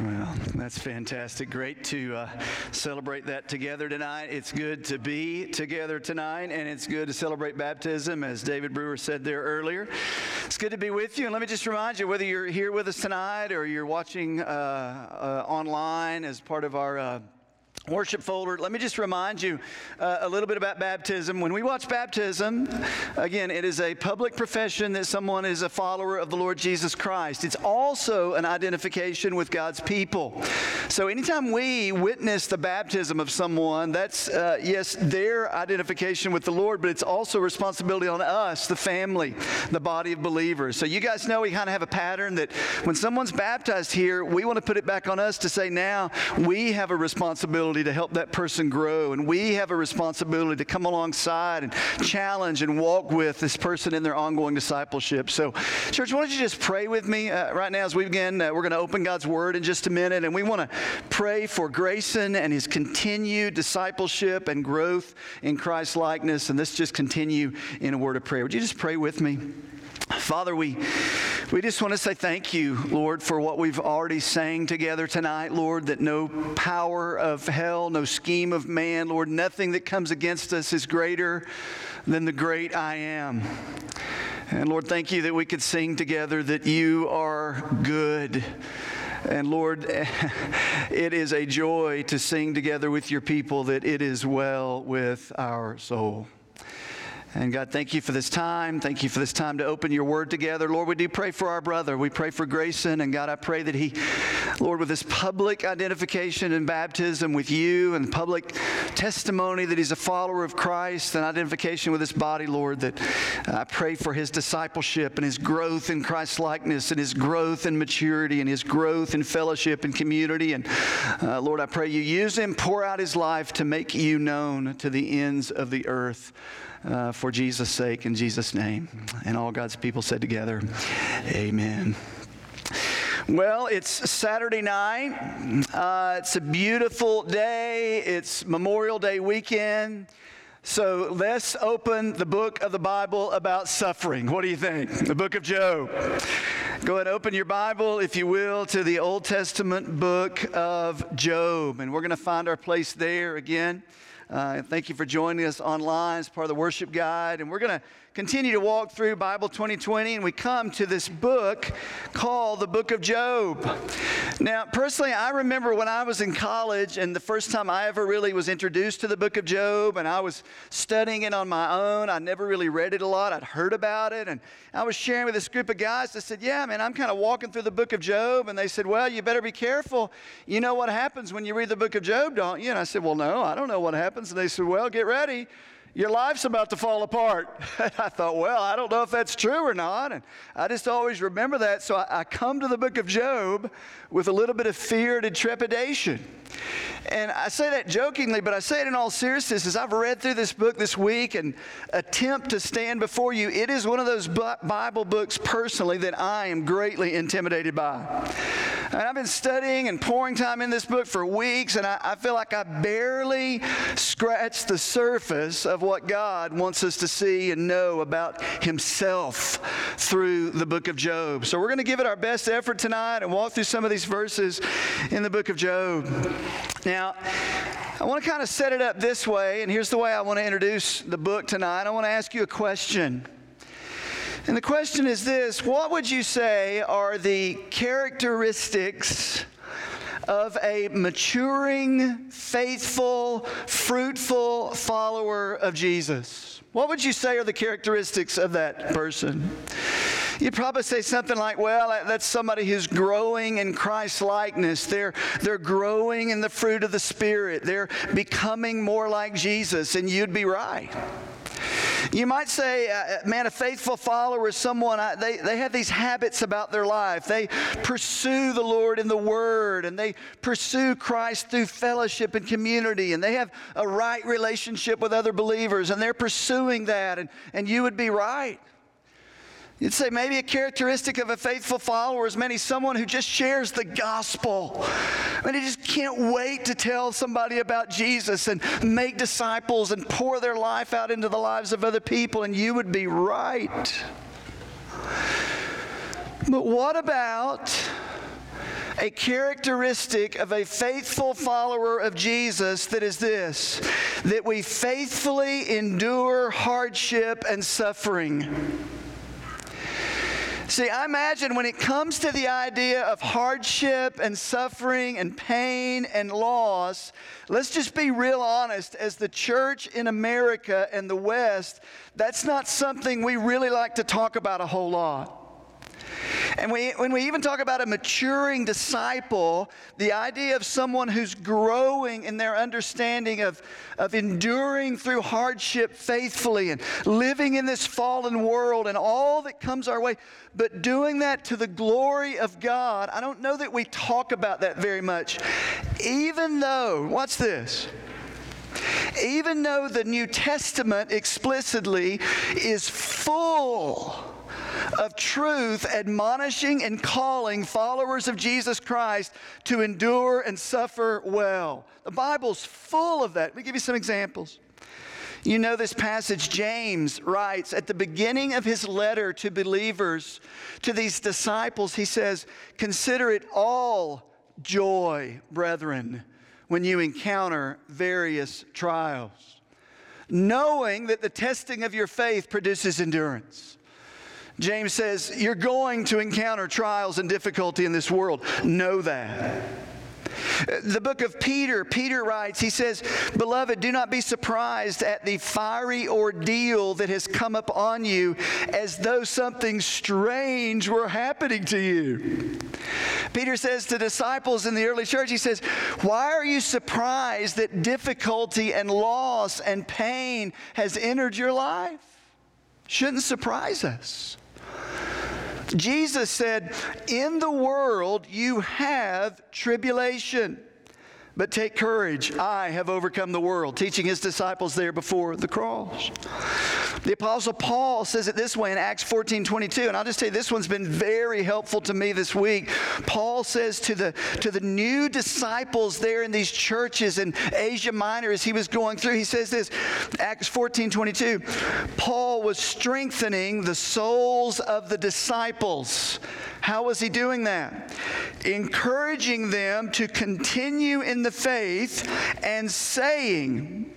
Well, that's fantastic. Great to uh, celebrate that together tonight. It's good to be together tonight, and it's good to celebrate baptism, as David Brewer said there earlier. It's good to be with you. And let me just remind you whether you're here with us tonight or you're watching uh, uh, online as part of our uh, worship folder, let me just remind you uh, a little bit about baptism. When we watch baptism, again, it is a public profession that someone is a follower of the Lord Jesus Christ. It's also an identification with God's people. So anytime we witness the baptism of someone, that's, uh, yes, their identification with the Lord, but it's also responsibility on us, the family, the body of believers. So you guys know we kind of have a pattern that when someone's baptized here, we want to put it back on us to say now we have a responsibility responsibility to help that person grow, and we have a responsibility to come alongside and challenge and walk with this person in their ongoing discipleship. So, church, why don't you just pray with me uh, right now as we begin? Uh, we're going to open God's Word in just a minute, and we want to pray for Grayson and his continued discipleship and growth in Christ likeness, and let's just continue in a word of prayer. Would you just pray with me? Father, we, we just want to say thank you, Lord, for what we've already sang together tonight, Lord, that no power of hell, no scheme of man, Lord, nothing that comes against us is greater than the great I am. And Lord, thank you that we could sing together that you are good. And Lord, it is a joy to sing together with your people that it is well with our soul. And God, thank you for this time. Thank you for this time to open your word together. Lord, we do pray for our brother. We pray for Grayson. And God, I pray that he, Lord, with this public identification and baptism with you and public testimony that he's a follower of Christ and identification with this body, Lord, that I pray for his discipleship and his growth in Christ likeness and his growth in maturity and his growth in fellowship and community. And uh, Lord, I pray you use him, pour out his life to make you known to the ends of the earth uh, for Jesus' sake, in Jesus' name. And all God's people said together, Amen. Well, it's Saturday night. Uh, it's a beautiful day. It's Memorial Day weekend. So let's open the book of the Bible about suffering. What do you think? The book of Job. Go ahead open your Bible, if you will, to the Old Testament book of Job. And we're going to find our place there again. Uh, thank you for joining us online as part of the worship guide. And we're going to continue to walk through Bible 2020, and we come to this book called the Book of Job. Now, personally, I remember when I was in college, and the first time I ever really was introduced to the Book of Job, and I was studying it on my own. I never really read it a lot. I'd heard about it, and I was sharing with this group of guys that said, Yeah, man, I'm kind of walking through the Book of Job. And they said, Well, you better be careful. You know what happens when you read the Book of Job, don't you? And I said, Well, no, I don't know what happens. And they said, Well, get ready your life's about to fall apart. I thought, well, I don't know if that's true or not. And I just always remember that. So I, I, come to the book of Job with a little bit of fear and trepidation. And I say that jokingly, but I say it in all seriousness as I've read through this book this week and attempt to stand before you. It is one of those Bible books personally that I am greatly intimidated by. And I've been studying and pouring time in this book for weeks, and I, I feel like I barely scratched the surface of what God wants us to see and know about Himself through the book of Job. So we're going to give it our best effort tonight and walk through some of these verses in the book of Job. Now, I want to kind of set it up this way, and here's the way I want to introduce the book tonight. I want to ask you a question. And the question is this What would you say are the characteristics of a maturing, faithful, fruitful follower of Jesus? What would you say are the characteristics of that person? You'd probably say something like, well, that's somebody who's growing in Christ likeness. They're, they're growing in the fruit of the Spirit. They're becoming more like Jesus, and you'd be right. You might say, uh, uh, man, a faithful follower is someone, uh, they, they have these habits about their life. They pursue the Lord in the Word, and they pursue Christ through fellowship and community, and they have a right relationship with other believers, and they're pursuing that, and, and you would be right. You'd say maybe a characteristic of a faithful follower is maybe someone who just shares the gospel. I mean, he just can't wait to tell somebody about Jesus and make disciples and pour their life out into the lives of other people, and you would be right. But what about a characteristic of a faithful follower of Jesus that is this that we faithfully endure hardship and suffering. See, I imagine when it comes to the idea of hardship and suffering and pain and loss, let's just be real honest. As the church in America and the West, that's not something we really like to talk about a whole lot. And we, when we even talk about a maturing disciple, the idea of someone who's growing in their understanding of, of enduring through hardship faithfully and living in this fallen world and all that comes our way, but doing that to the glory of God, I don't know that we talk about that very much. Even though, watch this. Even though the New Testament explicitly is full of truth, admonishing and calling followers of Jesus Christ to endure and suffer well. The Bible's full of that. Let me give you some examples. You know this passage, James writes at the beginning of his letter to believers, to these disciples, he says, Consider it all joy, brethren, when you encounter various trials, knowing that the testing of your faith produces endurance. James says, You're going to encounter trials and difficulty in this world. Know that. The book of Peter, Peter writes, he says, Beloved, do not be surprised at the fiery ordeal that has come upon you as though something strange were happening to you. Peter says to disciples in the early church, he says, Why are you surprised that difficulty and loss and pain has entered your life? Shouldn't surprise us. Jesus said, In the world you have tribulation. But take courage, I have overcome the world, teaching his disciples there before the cross. The Apostle Paul says it this way in Acts 14 22, and I'll just tell you, this one's been very helpful to me this week. Paul says to the, to the new disciples there in these churches in Asia Minor as he was going through, he says this Acts 14 22, Paul was strengthening the souls of the disciples how was he doing that? Encouraging them to continue in the faith and saying,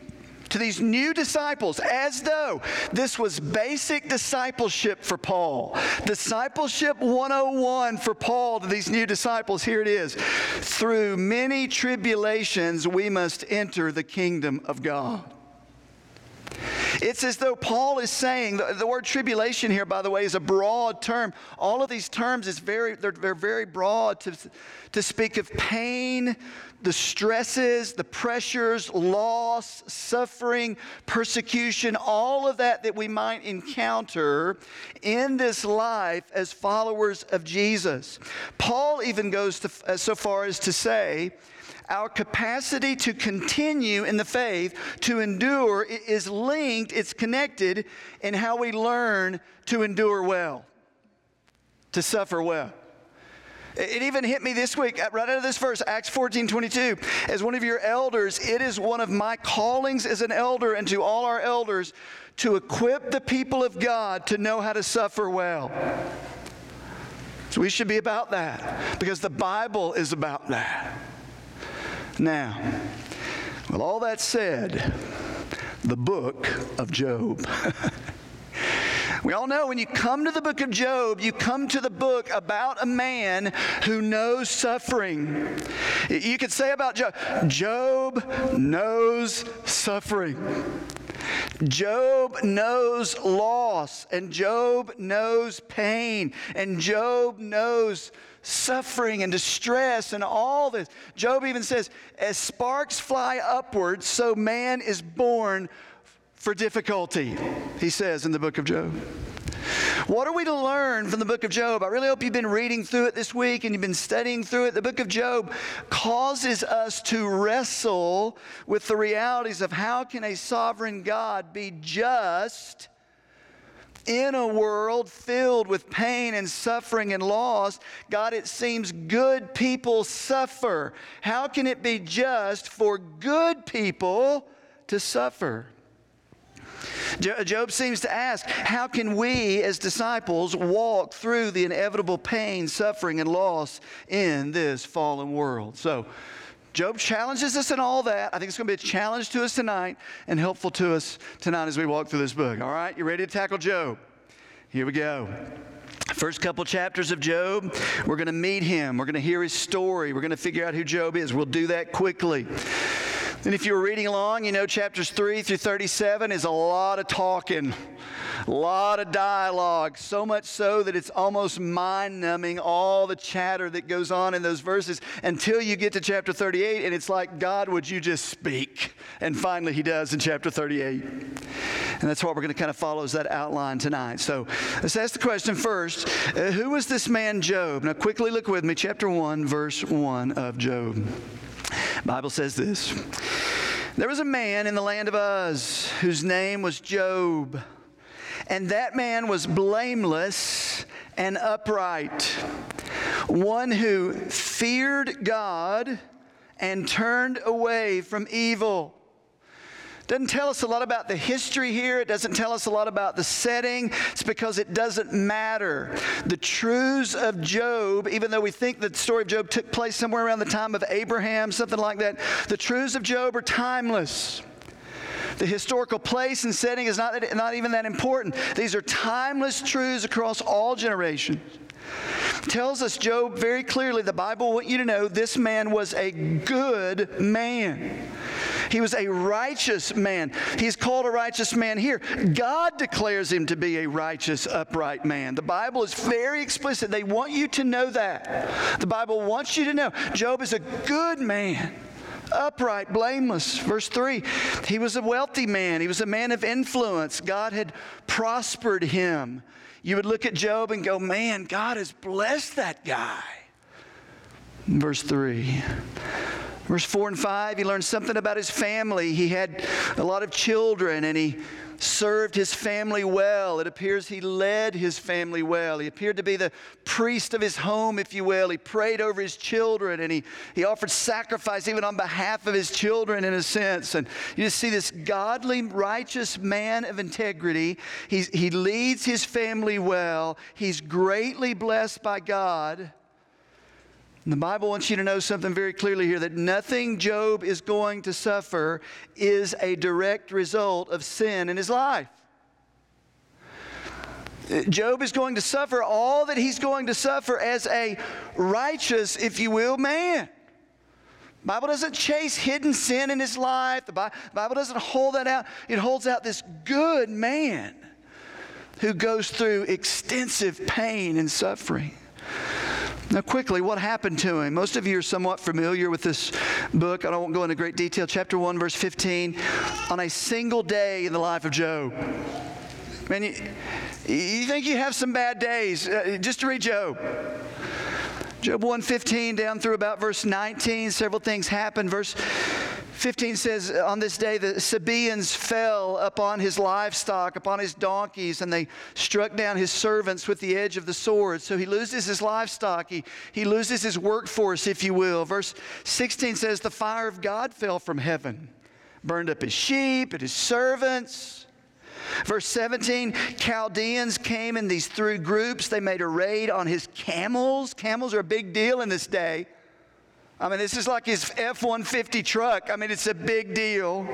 to these new disciples as though this was basic discipleship for Paul. Discipleship 101 for Paul to these new disciples. Here it is. Through many tribulations, we must enter the kingdom of God. It's as though Paul is saying, the, the, word tribulation here, by the way, is a broad term. All of these terms is very, they're, they're very broad to, to speak of pain, the stresses, the pressures, loss, suffering, persecution, all of that that we might encounter in this life as followers of Jesus. Paul even goes to, uh, so far as to say, our capacity to continue in the faith, to endure, is linked, it's connected in how we learn to endure well, to suffer well. It even hit me this week, uh, right out of this verse, Acts 14 22. As one of your elders, it is one of my callings as an elder and to all our elders to equip the people of God to know how to suffer well. So we should be about that because the Bible is about that. Now, with all that said, the book of Job. We all know when you come to the book of Job, you come to the book about a man who knows suffering. You could say about Job, Job knows suffering. Job knows loss, and Job knows pain, and Job knows suffering and distress and all this. Job even says, as sparks fly upward, so man is born for difficulty, he says in the book of Job. What are we to learn from the book of Job? I really hope you've been reading through it this week and you've been studying through it. The book of Job causes us to wrestle with the realities of how can a sovereign God be just in a world filled with pain and suffering and loss, God, it seems good people suffer. How can it be just for good people to suffer? Job seems to ask, How can we as disciples walk through the inevitable pain, suffering, and loss in this fallen world? So, Job challenges us in all that. I think it's going to be a challenge to us tonight and helpful to us tonight as we walk through this book. All right, you ready to tackle Job? Here we go. First couple chapters of Job, we're going to meet him. We're going to hear his story. We're going to figure out who Job is. We'll do that quickly. And if you were reading along, you know chapters 3 through 37 is a lot of talking, a lot of dialogue, so much so that it's almost mind numbing all the chatter that goes on in those verses until you get to chapter 38 and it's like, God, would you just speak? And finally, he does in chapter 38. And that's what we're going to kind of follow as that outline tonight. So let's ask the question first uh, Who was this man Job? Now, quickly look with me, chapter 1, verse 1 of Job. Bible says this There was a man in the land of Uz whose name was Job, and that man was blameless and upright, one who feared God and turned away from evil. Doesn't tell us a lot about the history here. It doesn't tell us a lot about the setting. It's because it doesn't matter. The truths of Job, even though we think the story of Job took place somewhere around the time of Abraham, something like that, the truths of Job are timeless. The historical place and setting is not, not even that important. These are timeless truths across all generations tells us Job very clearly the Bible want you to know this man was a good man. He was a righteous man. He's called a righteous man here. God declares him to be a righteous, upright man. The Bible is very explicit. They want you to know that. The Bible wants you to know Job is a good man upright, blameless. Verse 3 He was a wealthy man, he was a man of influence. God had prospered him. You would look at Job and go, Man, God has blessed that guy. Verse 3. Verse 4 and 5, he learned something about his family. He had a lot of children and he served his family well. It appears he led his family well. He appeared to be the priest of his home, if you will. He prayed over his children and he, he offered sacrifice even on behalf of his children, in a sense. And you just see this godly, righteous man of integrity. He's, he leads his family well. He's greatly blessed by God. The Bible wants you to know something very clearly here that nothing Job is going to suffer is a direct result of sin in his life. Job is going to suffer all that he's going to suffer as a righteous, if you will, man. Bible doesn't chase hidden sin in his life. The Bible doesn't hold that out. It holds out this good man who goes through extensive pain and suffering. Now, quickly, what happened to him? Most of you are somewhat familiar with this book. I don't go into great detail. Chapter 1, verse 15. On a single day in the life of Job. Man, you, you think you have some bad days. Uh, just to read Job. Job 115 down through about verse 19, several things happen. Verse 15 says, On this day, the Sabaeans fell upon his livestock, upon his donkeys, and they struck down his servants with the edge of the sword. So he loses his livestock. He, he loses his workforce, if you will. Verse 16 says, The fire of God fell from heaven, burned up his sheep and his servants. Verse 17, Chaldeans came in these three groups. They made a raid on his camels. Camels are a big deal in this day. I mean, this is like his F 150 truck. I mean, it's a big deal.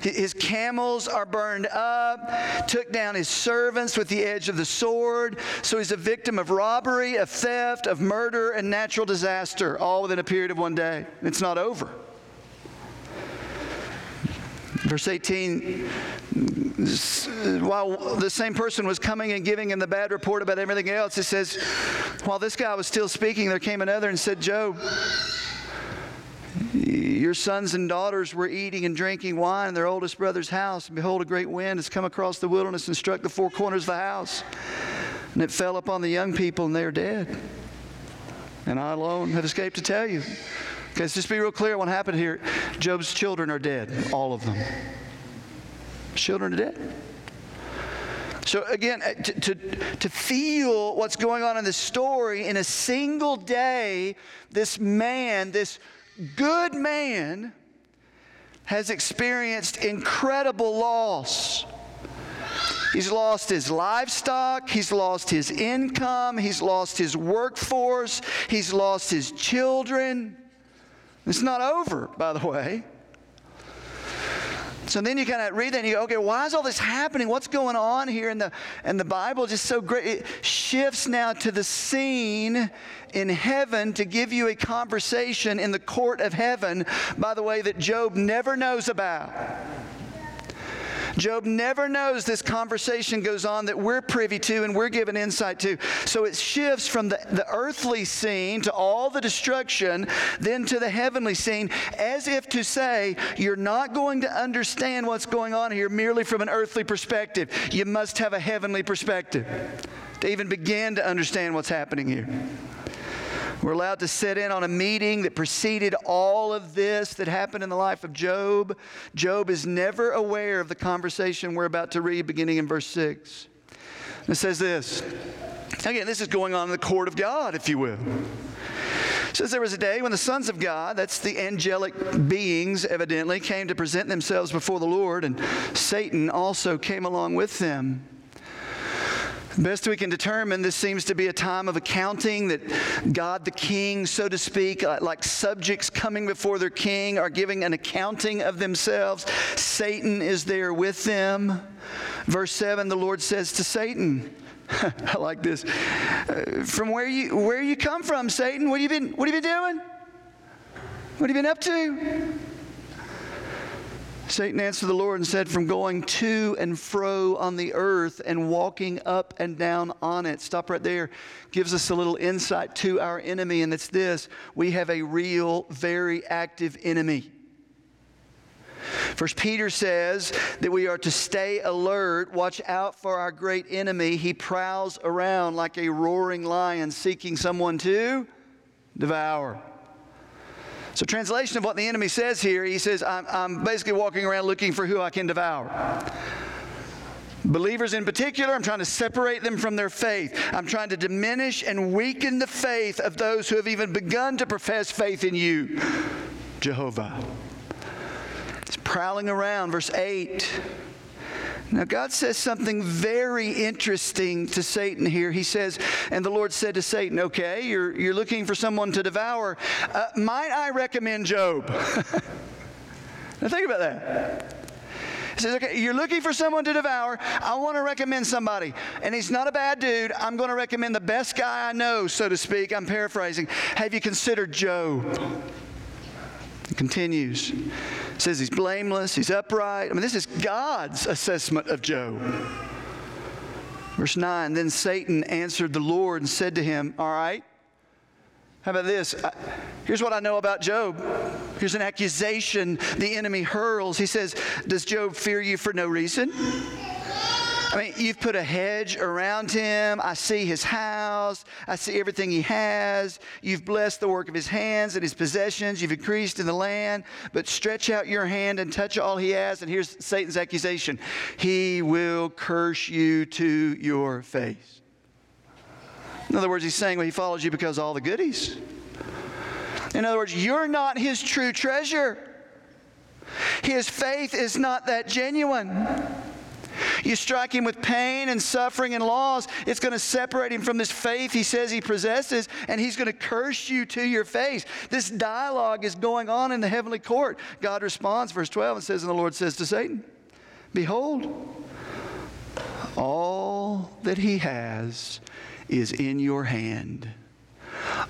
His camels are burned up, took down his servants with the edge of the sword. So he's a victim of robbery, of theft, of murder, and natural disaster, all within a period of one day. It's not over. Verse 18 while the same person was coming and giving him the bad report about everything else, it says, while this guy was still speaking, there came another and said, Job, your sons and daughters were eating and drinking wine in their oldest brother's house, and behold, a great wind has come across the wilderness and struck the four corners of the house. And it fell upon the young people, and they are dead. And I alone have escaped to tell you. Okay, let's just be real clear what happened here. Job's children are dead, all of them. Children are dead. So, again, uh, to, to, to, feel what's going on in this story, in a single day, this man, this good man, has experienced incredible loss. He's lost his livestock. He's lost his income. He's lost his workforce. He's lost his children. It's not over, by the way. So then you kind of read that and you go, okay, why is all this happening? What's going on here? And the, and the Bible just so great. It shifts now to the scene in heaven to give you a conversation in the court of heaven, by the way, that Job never knows about. Job never knows this conversation goes on that we're privy to and we're given insight to. So it shifts from the, the earthly scene to all the destruction, then to the heavenly scene, as if to say, you're not going to understand what's going on here merely from an earthly perspective. You must have a heavenly perspective to even begin to understand what's happening here. We're allowed to sit in on a meeting that preceded all of this that happened in the life of Job. Job is never aware of the conversation we're about to read beginning in verse 6. It says this. Again, this is going on in the court of God, if you will. It says there was a day when the sons of God, that's the angelic beings evidently, came to present themselves before the Lord, and Satan also came along with them. Best we can determine, this seems to be a time of accounting that God the King, so to speak, uh, like subjects coming before their king, are giving an accounting of themselves. Satan is there with them. Verse 7, the Lord says to Satan, I like this. Uh, from where you where you come from, Satan? What have you been what have you been doing? What have you been up to? Satan answered the Lord and said, From going to and fro on the earth and walking up and down on it. Stop right there. Gives us a little insight to our enemy, and it's this we have a real, very active enemy. First Peter says that we are to stay alert, watch out for our great enemy. He prowls around like a roaring lion seeking someone to devour. So, translation of what the enemy says here, he says, I'm, I'm basically walking around looking for who I can devour. Believers in particular, I'm trying to separate them from their faith. I'm trying to diminish and weaken the faith of those who have even begun to profess faith in you, Jehovah. He's prowling around, verse 8. Now, God says something very interesting to Satan here. He says, And the Lord said to Satan, Okay, you're, you're looking for someone to devour. Uh, might I recommend Job? now, think about that. He says, Okay, you're looking for someone to devour. I want to recommend somebody. And he's not a bad dude. I'm going to recommend the best guy I know, so to speak. I'm paraphrasing. Have you considered Job? He continues. It says he's blameless, he's upright. I mean, this is God's assessment of Job. Verse 9 Then Satan answered the Lord and said to him, All right, how about this? Here's what I know about Job. Here's an accusation the enemy hurls. He says, Does Job fear you for no reason? I mean, you've put a hedge around him. I see his house. I see everything he has. You've blessed the work of his hands and his possessions. You've increased in the land. But stretch out your hand and touch all he has. And here's Satan's accusation He will curse you to your face. In other words, he's saying, well, he follows you because of all the goodies. In other words, you're not his true treasure. His faith is not that genuine. You strike him with pain and suffering and loss, it's going to separate him from this faith he says he possesses, and he's going to curse you to your face. This dialogue is going on in the heavenly court. God responds, verse 12, and says, And the Lord says to Satan, Behold, all that he has is in your hand.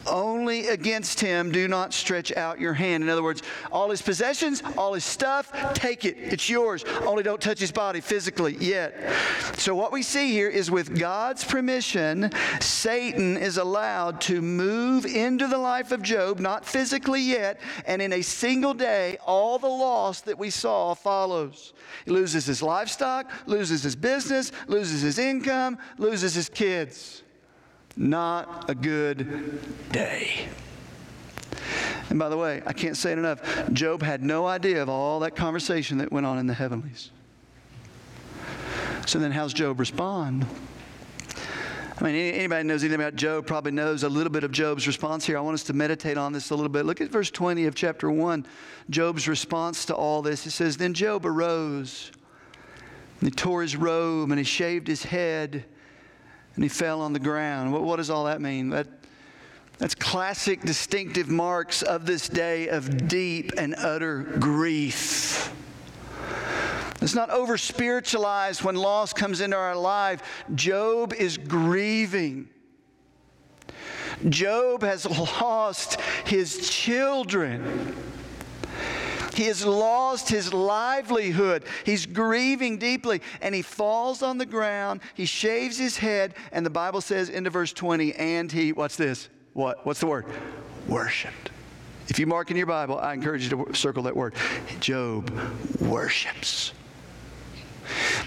Only against him do not stretch out your hand. In other words, all his possessions, all his stuff, take it. It's yours. Only don't touch his body physically yet. So, what we see here is with God's permission, Satan is allowed to move into the life of Job, not physically yet, and in a single day, all the loss that we saw follows. He loses his livestock, loses his business, loses his income, loses his kids not a good day. And by the way, I can't say it enough. Job had no idea of all that conversation that went on in the heavenlies. So then, how's Job respond? I mean, anybody knows anything about Job probably knows a little bit of Job's response here. I want us to meditate on this a little bit. Look at verse 20 of chapter 1, Job's response to all this. It says, Then Job arose, and he tore his robe, and he shaved his head, and he fell on the ground. What, what does all that mean? That, that's classic distinctive marks of this day of deep and utter grief. It's not over spiritualized when loss comes into our life. Job is grieving. Job has lost his children. He has lost his livelihood. He's grieving deeply. And he falls on the ground. He shaves his head. And the Bible says into verse 20, and he, what's this? What? What's the word? Worshipped. If you mark in your Bible, I encourage you to circle that word. Job worships.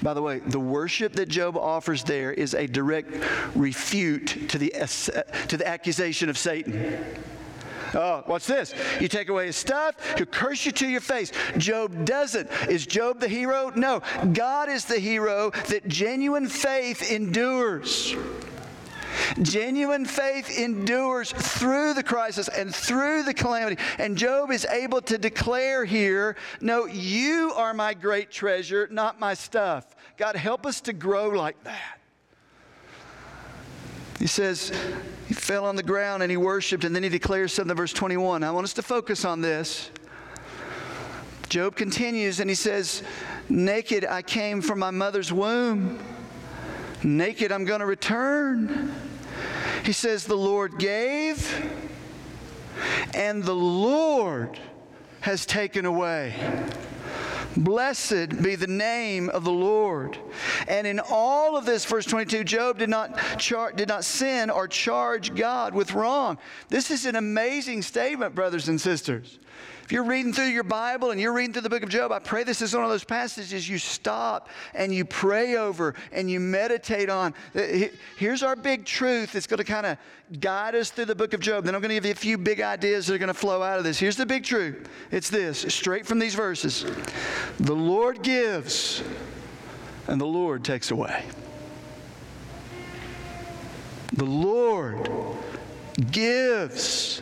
By the way, the worship that Job offers there is a direct refute to the, to the accusation of Satan. Oh, what's this? You take away his stuff, he'll curse you to your face. Job doesn't. Is Job the hero? No. God is the hero that genuine faith endures. Genuine faith endures through the crisis and through the calamity. And Job is able to declare here no, you are my great treasure, not my stuff. God, help us to grow like that. He says, he fell on the ground and he worshiped, and then he declares something in verse 21. I want us to focus on this. Job continues and he says, Naked I came from my mother's womb, naked I'm going to return. He says, The Lord gave, and the Lord has taken away. Blessed be the name of the Lord. And in all of this, verse 22, Job did not, char- did not sin or charge God with wrong. This is an amazing statement, brothers and sisters. If you're reading through your Bible and you're reading through the book of Job, I pray this is one of those passages you stop and you pray over and you meditate on. Uh, here's our big truth that's going to kind of guide us through the book of Job. Then I'm going to give you a few big ideas that are going to flow out of this. Here's the big truth it's this, straight from these verses The Lord gives and the Lord takes away. The Lord gives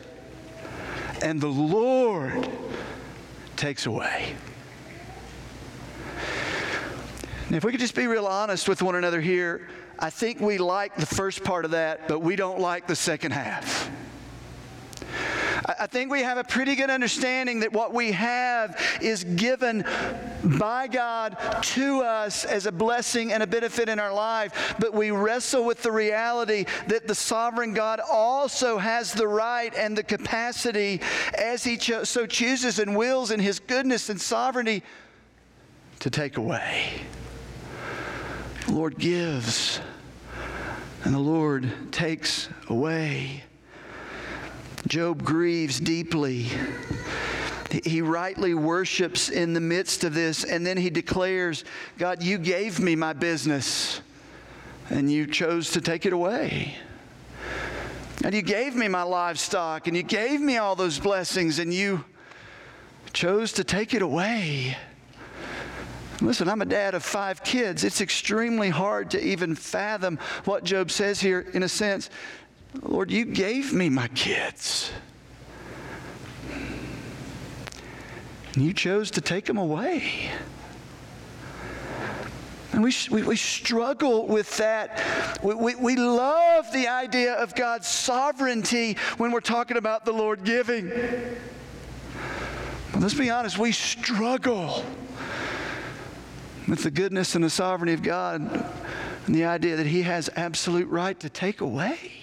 and the Lord takes away. And if we could just be real honest with one another here, I think we like the first part of that, but we don't like the second half. I think we have a pretty good understanding that what we have is given by God to us as a blessing and a benefit in our life, but we wrestle with the reality that the sovereign God also has the right and the capacity, as He cho- so chooses and wills in His goodness and sovereignty, to take away. The Lord gives, and the Lord takes away. Job grieves deeply. He rightly worships in the midst of this, and then he declares, God, you gave me my business, and you chose to take it away. And you gave me my livestock, and you gave me all those blessings, and you chose to take it away. Listen, I'm a dad of five kids. It's extremely hard to even fathom what Job says here, in a sense. Lord, you gave me my kids. And you chose to take them away. And we, we, we, struggle with that. We, we, we love the idea of God's sovereignty when we're talking about the Lord giving. But let's be honest, we struggle with the goodness and the sovereignty of God and the idea that He has absolute right to take away.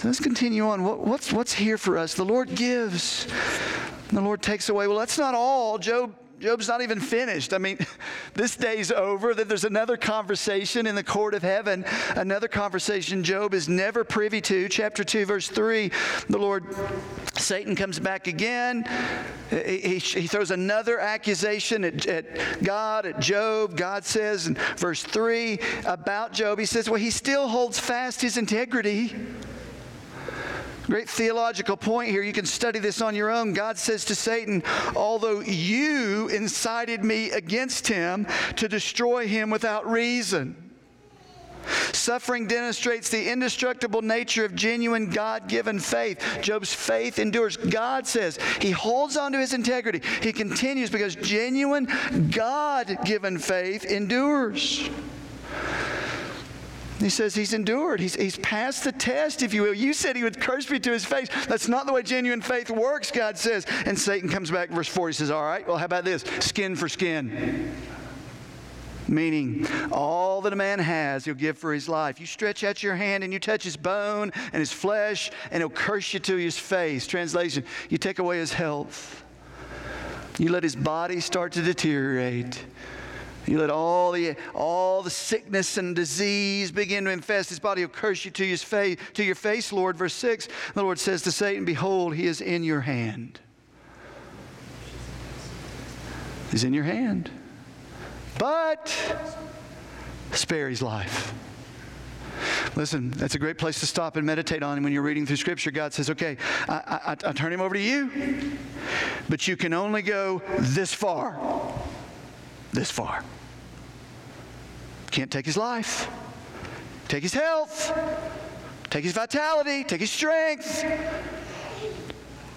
So let's continue on. What, what's, what's here for us? The Lord gives, the Lord takes away. Well, that's not all. Job Job's not even finished. I mean, this day's over. Then there's another conversation in the court of heaven, another conversation Job is never privy to. Chapter 2, verse 3, the Lord, Satan comes back again. He, he, he throws another accusation at, at God, at Job. God says in verse 3 about Job, he says, Well, he still holds fast his integrity. Great theological point here. You can study this on your own. God says to Satan, Although you incited me against him to destroy him without reason. Suffering demonstrates the indestructible nature of genuine God given faith. Job's faith endures. God says he holds on to his integrity. He continues because genuine God given faith endures. He says he's endured. He's, he's passed the test, if you will. You said he would curse me to his face. That's not the way genuine faith works, God says. And Satan comes back, verse 4, he says, All right, well, how about this? Skin for skin. Meaning, all that a man has, he'll give for his life. You stretch out your hand and you touch his bone and his flesh, and he'll curse you to his face. Translation, you take away his health. You let his body start to deteriorate. You let all the, all the sickness and disease begin to infest his body. He'll curse you to, his face, to your face, Lord. Verse 6, the Lord says to Satan, Behold, he is in your hand. He's in your hand. But spare his life. Listen, that's a great place to stop and meditate on. when you're reading through Scripture, God says, okay, I, I, I turn him over to you, but you can only go this far this far. Can't take his life, take his health, take his vitality, take his strength.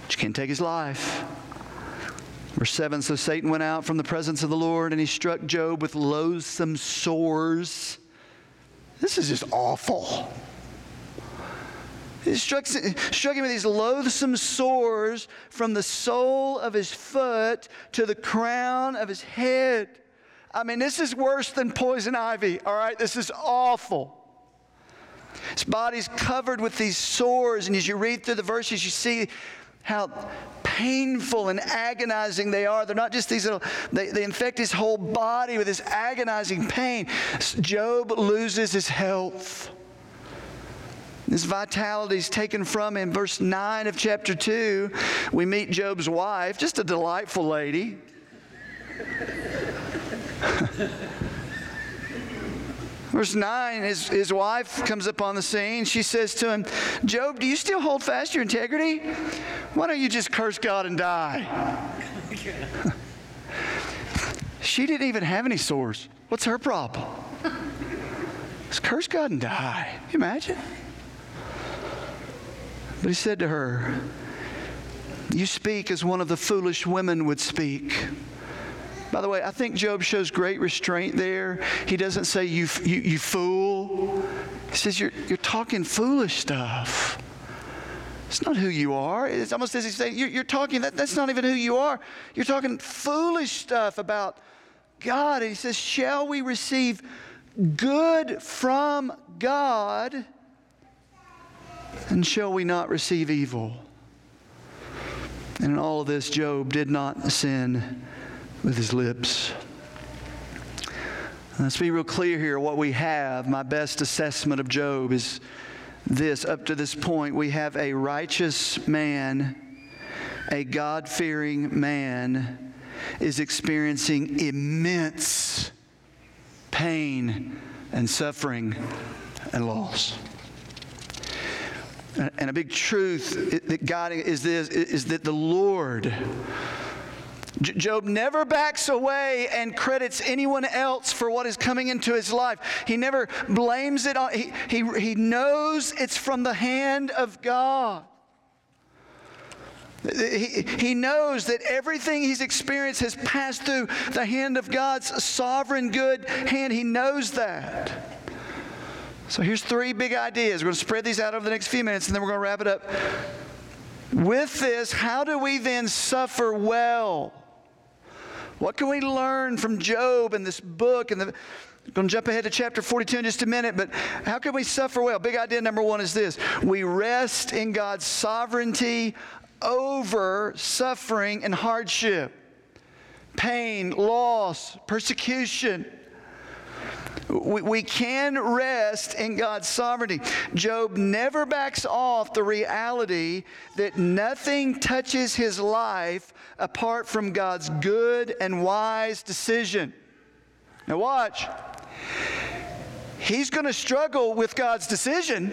But you can't take his life. Verse 7 So Satan went out from the presence of the Lord and he struck Job with loathsome sores. This is just awful. He struck, struck him with these loathsome sores from the sole of his foot to the crown of his head. I mean, this is worse than poison ivy, all right? This is awful. His body's covered with these sores, and as you read through the verses, you see how painful and agonizing they are. They're not just these little, they, they infect his whole body with this agonizing pain. Job loses his health. His vitality is taken from him. Verse 9 of chapter 2, we meet Job's wife, just a delightful lady. Verse 9, his, his wife comes up on the scene. She says to him, Job, do you still hold fast your integrity? Why don't you just curse God and die? she didn't even have any sores. What's her problem? Just curse God and die. Can you imagine? But he said to her, You speak as one of the foolish women would speak. By the way, I think Job shows great restraint there. He doesn't say, you, you, you fool. He says, you're, you're talking foolish stuff. It's not who you are. It's almost as if he's saying, you're, you're talking, that, that's not even who you are. You're talking foolish stuff about God. And he says, Shall we receive good from God? And shall we not receive evil? And in all of this, Job did not sin with his lips. Let's be real clear here what we have. My best assessment of Job is this up to this point, we have a righteous man, a God fearing man, is experiencing immense pain and suffering and loss. And a big truth that God is this is that the Lord Job never backs away and credits anyone else for what is coming into his life. He never blames it on, he, he, he knows it's from the hand of God. He, he knows that everything he's experienced has passed through the hand of God's sovereign good hand. He knows that. So here's three big ideas. We're going to spread these out over the next few minutes and then we're going to wrap it up. With this, how do we then suffer well? What can we learn from Job and this book? And the, I'm going to jump ahead to chapter 42 in just a minute, but how can we suffer well? Big idea number one is this we rest in God's sovereignty over suffering and hardship, pain, loss, persecution. We, we can rest in God's sovereignty. Job never backs off the reality that nothing touches his life apart from God's good and wise decision. Now, watch. He's going to struggle with God's decision.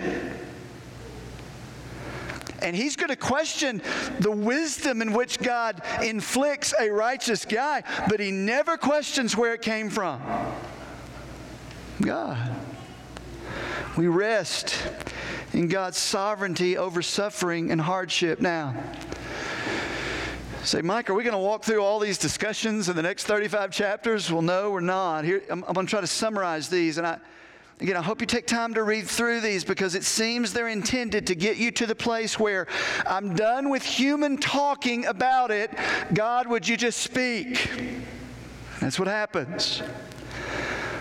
And he's going to question the wisdom in which God inflicts a righteous guy, but he never questions where it came from. God. We rest in God's sovereignty over suffering and hardship. Now, say, Mike, are we going to walk through all these discussions in the next 35 chapters? Well, no, we're not. Here, I'm, I'm going to try to summarize these, and I. Again, I hope you take time to read through these because it seems they're intended to get you to the place where I'm done with human talking about it. God, would you just speak? That's what happens.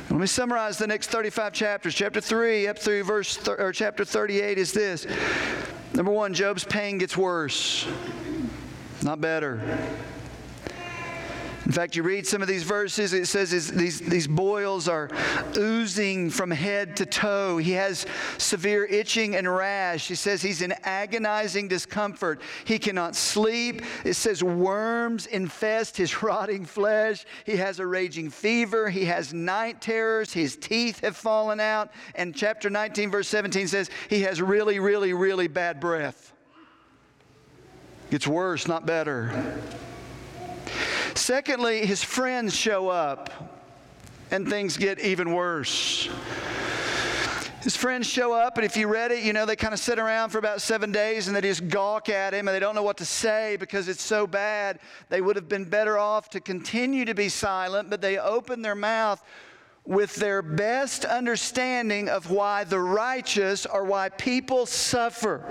Let me summarize the next 35 chapters. Chapter 3 up through verse th- or chapter 38 is this. Number 1, Job's pain gets worse, not better. In fact, you read some of these verses, it says these, these boils are oozing from head to toe. He has severe itching and rash. He says he's in agonizing discomfort. He cannot sleep. It says worms infest his rotting flesh. He has a raging fever. He has night terrors. His teeth have fallen out. And chapter 19, verse 17 says he has really, really, really bad breath. It's worse, not better. Secondly, his friends show up and things get even worse. His friends show up, and if you read it, you know, they kind of sit around for about seven days and they just gawk at him and they don't know what to say because it's so bad. They would have been better off to continue to be silent, but they open their mouth with their best understanding of why the righteous or why people suffer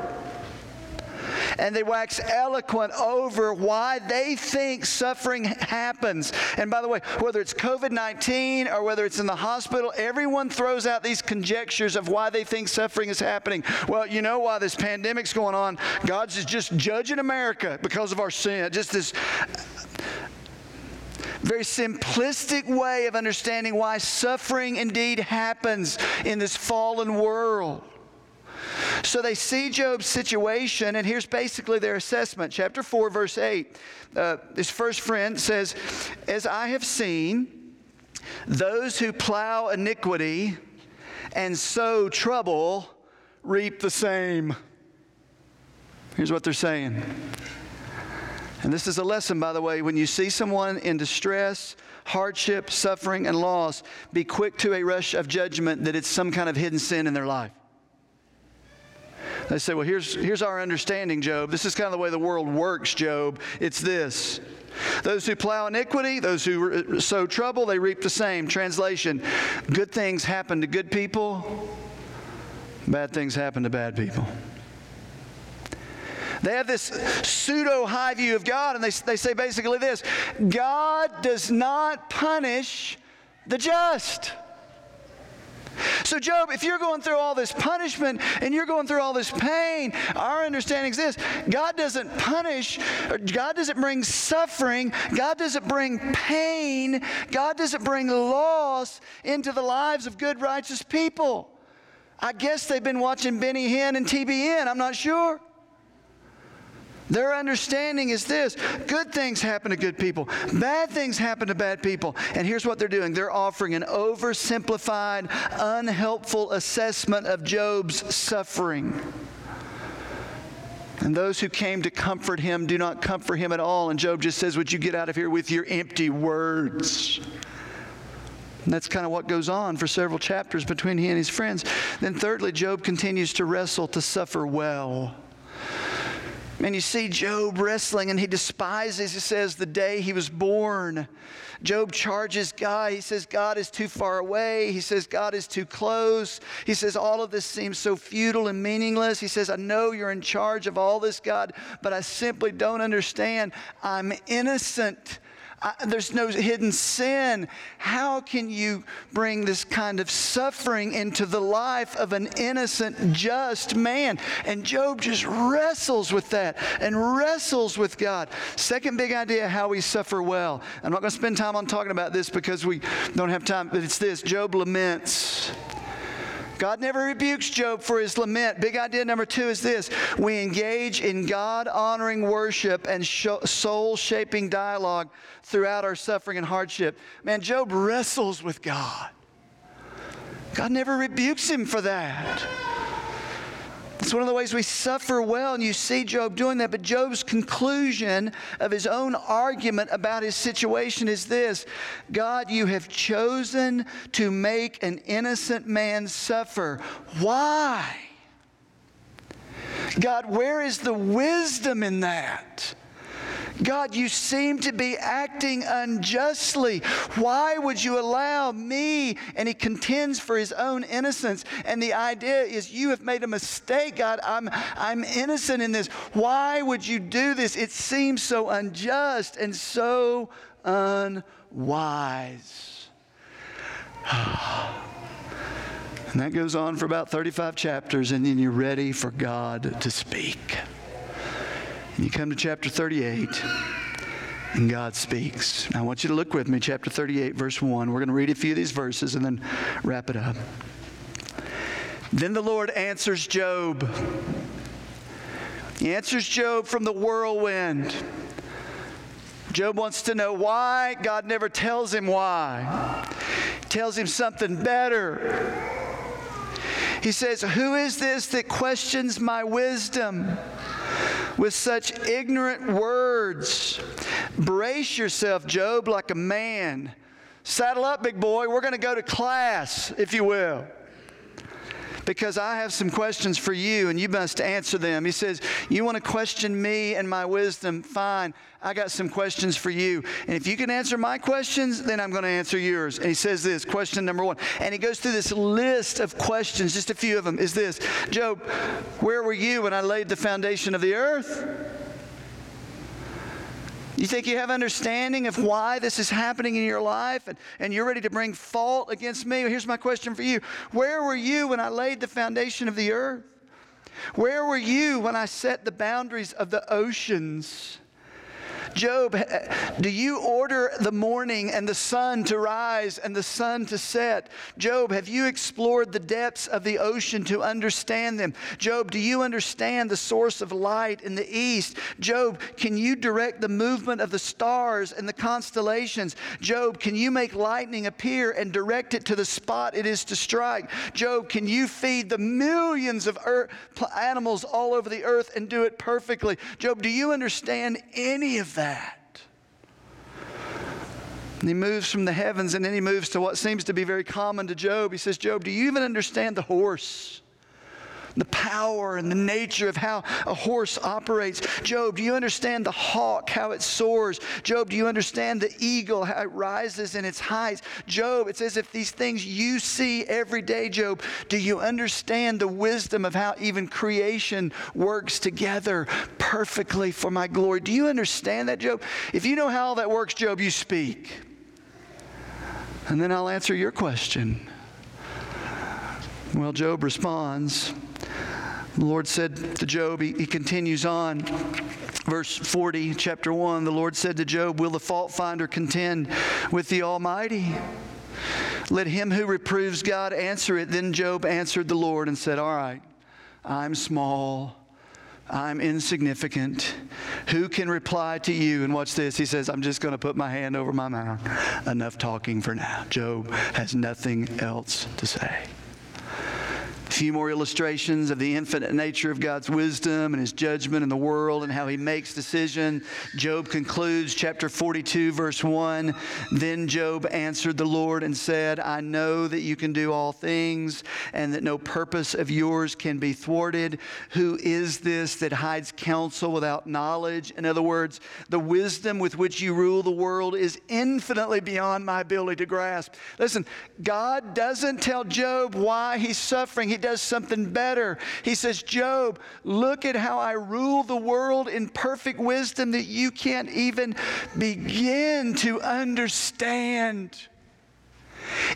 and they wax eloquent over why they think suffering happens. And by the way, whether it's COVID 19 or whether it's in the hospital, everyone throws out these conjectures of why they think suffering is happening. Well, you know why this pandemic's going on? God's just judging America because of our sin. Just this very simplistic way of understanding why suffering indeed happens in this fallen world. So they see Job's situation, and here's basically their assessment. Chapter 4, verse 8. Uh, his first friend says, As I have seen, those who plow iniquity and sow trouble reap the same. Here's what they're saying. And this is a lesson, by the way. When you see someone in distress, hardship, suffering, and loss, be quick to a rush of judgment that it's some kind of hidden sin in their life. They say, well, here's, here's our understanding, Job. This is kind of the way the world works, Job. It's this. Those who plow iniquity, those who sow trouble, they reap the same. Translation Good things happen to good people, bad things happen to bad people. They have this pseudo high view of God, and they, they say basically this God does not punish the just. So, Job, if you're going through all this punishment and you're going through all this pain, our understanding is this God doesn't punish, God doesn't bring suffering, God doesn't bring pain, God doesn't bring loss into the lives of good, righteous people. I guess they've been watching Benny Hinn and TBN, I'm not sure. Their understanding is this good things happen to good people, bad things happen to bad people. And here's what they're doing they're offering an oversimplified, unhelpful assessment of Job's suffering. And those who came to comfort him do not comfort him at all. And Job just says, Would you get out of here with your empty words? And that's kind of what goes on for several chapters between he and his friends. Then, thirdly, Job continues to wrestle to suffer well. And you see Job wrestling, and he despises, he says, the day he was born. Job charges God. He says, God is too far away. He says, God is too close. He says, all of this seems so futile and meaningless. He says, I know you're in charge of all this, God, but I simply don't understand. I'm innocent. I, there's no hidden sin. How can you bring this kind of suffering into the life of an innocent, just man? And Job just wrestles with that and wrestles with God. Second big idea how we suffer well. I'm not going to spend time on talking about this because we don't have time, but it's this Job laments. God never rebukes Job for his lament. Big idea number two is this we engage in God honoring worship and soul shaping dialogue throughout our suffering and hardship. Man, Job wrestles with God. God never rebukes him for that. It's one of the ways we suffer well, and you see Job doing that. But Job's conclusion of his own argument about his situation is this God, you have chosen to make an innocent man suffer. Why? God, where is the wisdom in that? God, you seem to be acting unjustly. Why would you allow me? And he contends for his own innocence. And the idea is, you have made a mistake, God. I'm, I'm innocent in this. Why would you do this? It seems so unjust and so unwise. And that goes on for about 35 chapters, and then you're ready for God to speak. You come to chapter 38, and God speaks. Now, I want you to look with me, chapter 38, verse 1. We're going to read a few of these verses and then wrap it up. Then the Lord answers Job. He answers Job from the whirlwind. Job wants to know why. God never tells him why. He tells him something better. He says, Who is this that questions my wisdom? With such ignorant words. Brace yourself, Job, like a man. Saddle up, big boy. We're going to go to class, if you will because I have some questions for you and you must answer them. He says, You want to question me and my wisdom? Fine. I got some questions for you. And if you can answer my questions, then I'm going to answer yours. And he says this question number one. And he goes through this list of questions, just a few of them is this Job, where were you when I laid the foundation of the earth? You think you have understanding of why this is happening in your life and, and you're ready to bring fault against me? Here's my question for you Where were you when I laid the foundation of the earth? Where were you when I set the boundaries of the oceans? Job, do you order the morning and the sun to rise and the sun to set? Job, have you explored the depths of the ocean to understand them? Job, do you understand the source of light in the east? Job, can you direct the movement of the stars and the constellations? Job, can you make lightning appear and direct it to the spot it is to strike? Job, can you feed the millions of earth, animals all over the earth and do it perfectly? Job, do you understand any of that. And he moves from the heavens and then he moves to what seems to be very common to Job. He says, Job, do you even understand the horse? The power and the nature of how a horse operates. Job, do you understand the hawk, how it soars? Job, do you understand the eagle, how it rises in its heights? Job, it's as if these things you see every day, Job, do you understand the wisdom of how even creation works together perfectly for my glory? Do you understand that, Job? If you know how that works, Job, you speak. And then I'll answer your question. Well, Job responds. The Lord said to Job, he, he, continues on, verse 40, chapter 1. The Lord said to Job, Will the fault finder contend with the Almighty? Let him who reproves God answer it. Then Job answered the Lord and said, All right, I'm small. I'm insignificant. Who can reply to you? And watch this. He says, I'm just going to put my hand over my mouth. Enough talking for now. Job has nothing else to say. A few more illustrations of the infinite nature of God's wisdom and his judgment in the world and how he makes decision. Job concludes chapter 42, verse 1. Then Job answered the Lord and said, I know that you can do all things and that no purpose of yours can be thwarted. Who is this that hides counsel without knowledge? In other words, the wisdom with which you rule the world is infinitely beyond my ability to grasp. Listen, God doesn't tell Job why he's suffering. He does something better. He says, Job, look at how I rule the world in perfect wisdom that you can't even begin to understand.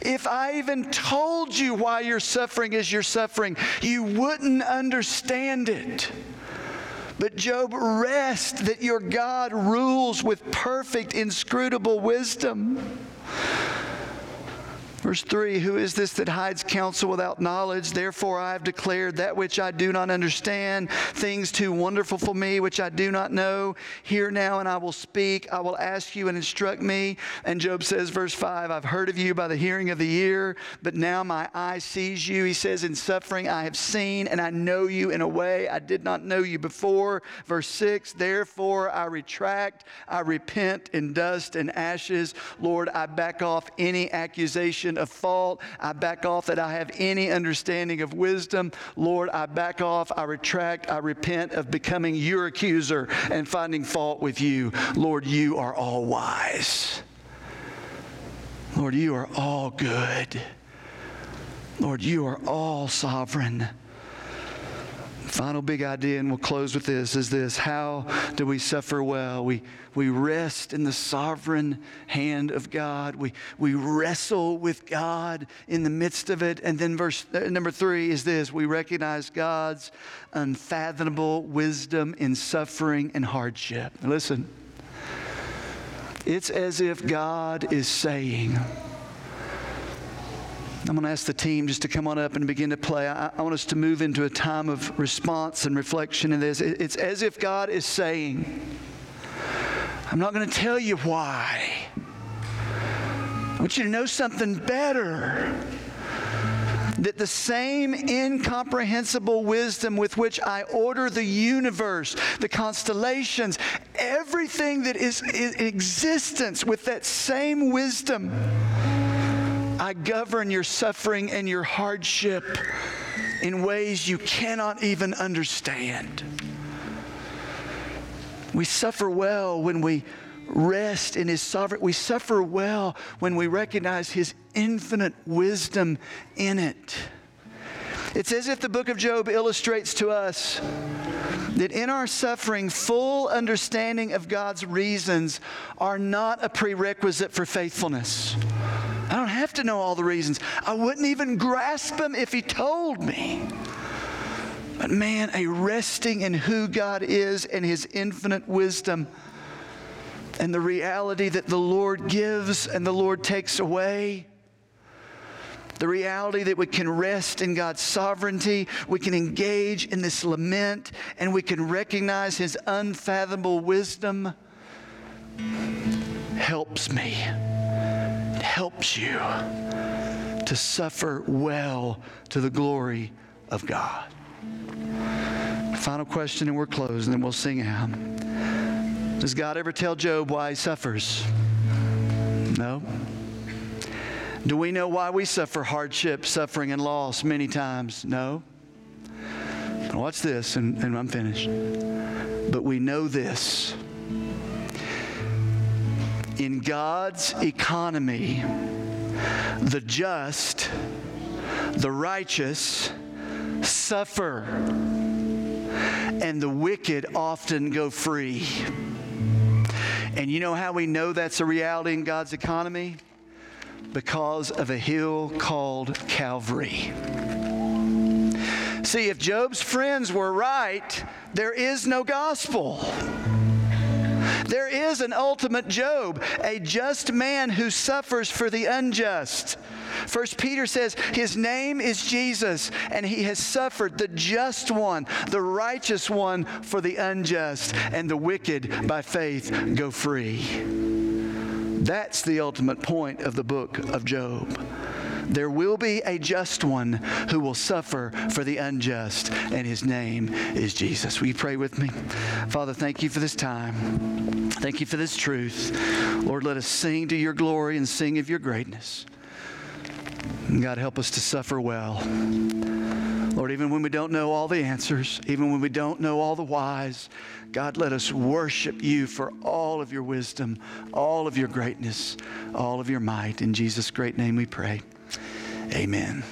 If I even told you why you're suffering as you're suffering, you wouldn't understand it. But Job, rest that your God rules with perfect, inscrutable wisdom. Verse 3 Who is this that hides counsel without knowledge? Therefore I have declared that which I do not understand, things too wonderful for me, which I do not know. Hear now, and I will speak. I will ask you and instruct me. And Job says, verse 5 I've heard of you by the hearing of the ear, but now my eye sees you. He says, In suffering I have seen, and I know you in a way I did not know you before. Verse 6 Therefore I retract, I repent in dust and ashes. Lord, I back off any accusation of fault. I back off that I have any understanding of wisdom. Lord, I back off, I retract, I repent of becoming your accuser and finding fault with you. Lord, you are all wise. Lord, you are all good. Lord, you are all sovereign. Final big idea, and we'll close with this, is this How do we suffer well? We, we rest in the sovereign hand of God. We, we wrestle with God in the midst of it. And then, verse uh, number three is this we recognize God's unfathomable wisdom in suffering and hardship. Listen, it's as if God is saying, I'm going to ask the team just to come on up and begin to play. I, I want us to move into a time of response and reflection in this. It, it's as if God is saying, I'm not going to tell you why. I want you to know something better. That the same incomprehensible wisdom with which I order the universe, the constellations, everything that is in existence, with that same wisdom I govern your suffering and your hardship in ways you cannot even understand. We suffer well when we rest in His sovereign. We suffer well when we recognize His infinite wisdom in it. It's as if the book of Job illustrates to us that in our suffering, full understanding of God's reasons are not a prerequisite for faithfulness. Have to know all the reasons. I wouldn't even grasp them if He told me. But man, a resting in who God is and His infinite wisdom and the reality that the Lord gives and the Lord takes away. The reality that we can rest in God's sovereignty, we can engage in this lament, and we can recognize His unfathomable wisdom helps me helps you to suffer well to the glory of God. Final question, and we're closed, and then we'll sing out. Does God ever tell Job why he suffers? No. Do we know why we suffer hardship, suffering, and loss many times? No. Watch this, and, and I'm finished. But we know this in God's economy, the just, the righteous suffer, and the wicked often go free. And you know how we know that's a reality in God's economy? Because of a hill called Calvary. See, if Job's friends were right, there is no gospel. There is an ultimate Job, a just man who suffers for the unjust. First Peter says his name is Jesus and he has suffered the just one, the righteous one for the unjust, and the wicked by faith go free. That's the ultimate point of the book of Job. There will be a just one who will suffer for the unjust, and his name is Jesus. Will you pray with me? Father, thank you for this time. Thank you for this truth. Lord, let us sing to your glory and sing of your greatness. God, help us to suffer well. Lord, even when we don't know all the answers, even when we don't know all the whys, God, let us worship you for all of your wisdom, all of your greatness, all of your might. In Jesus' great name we pray. Amen.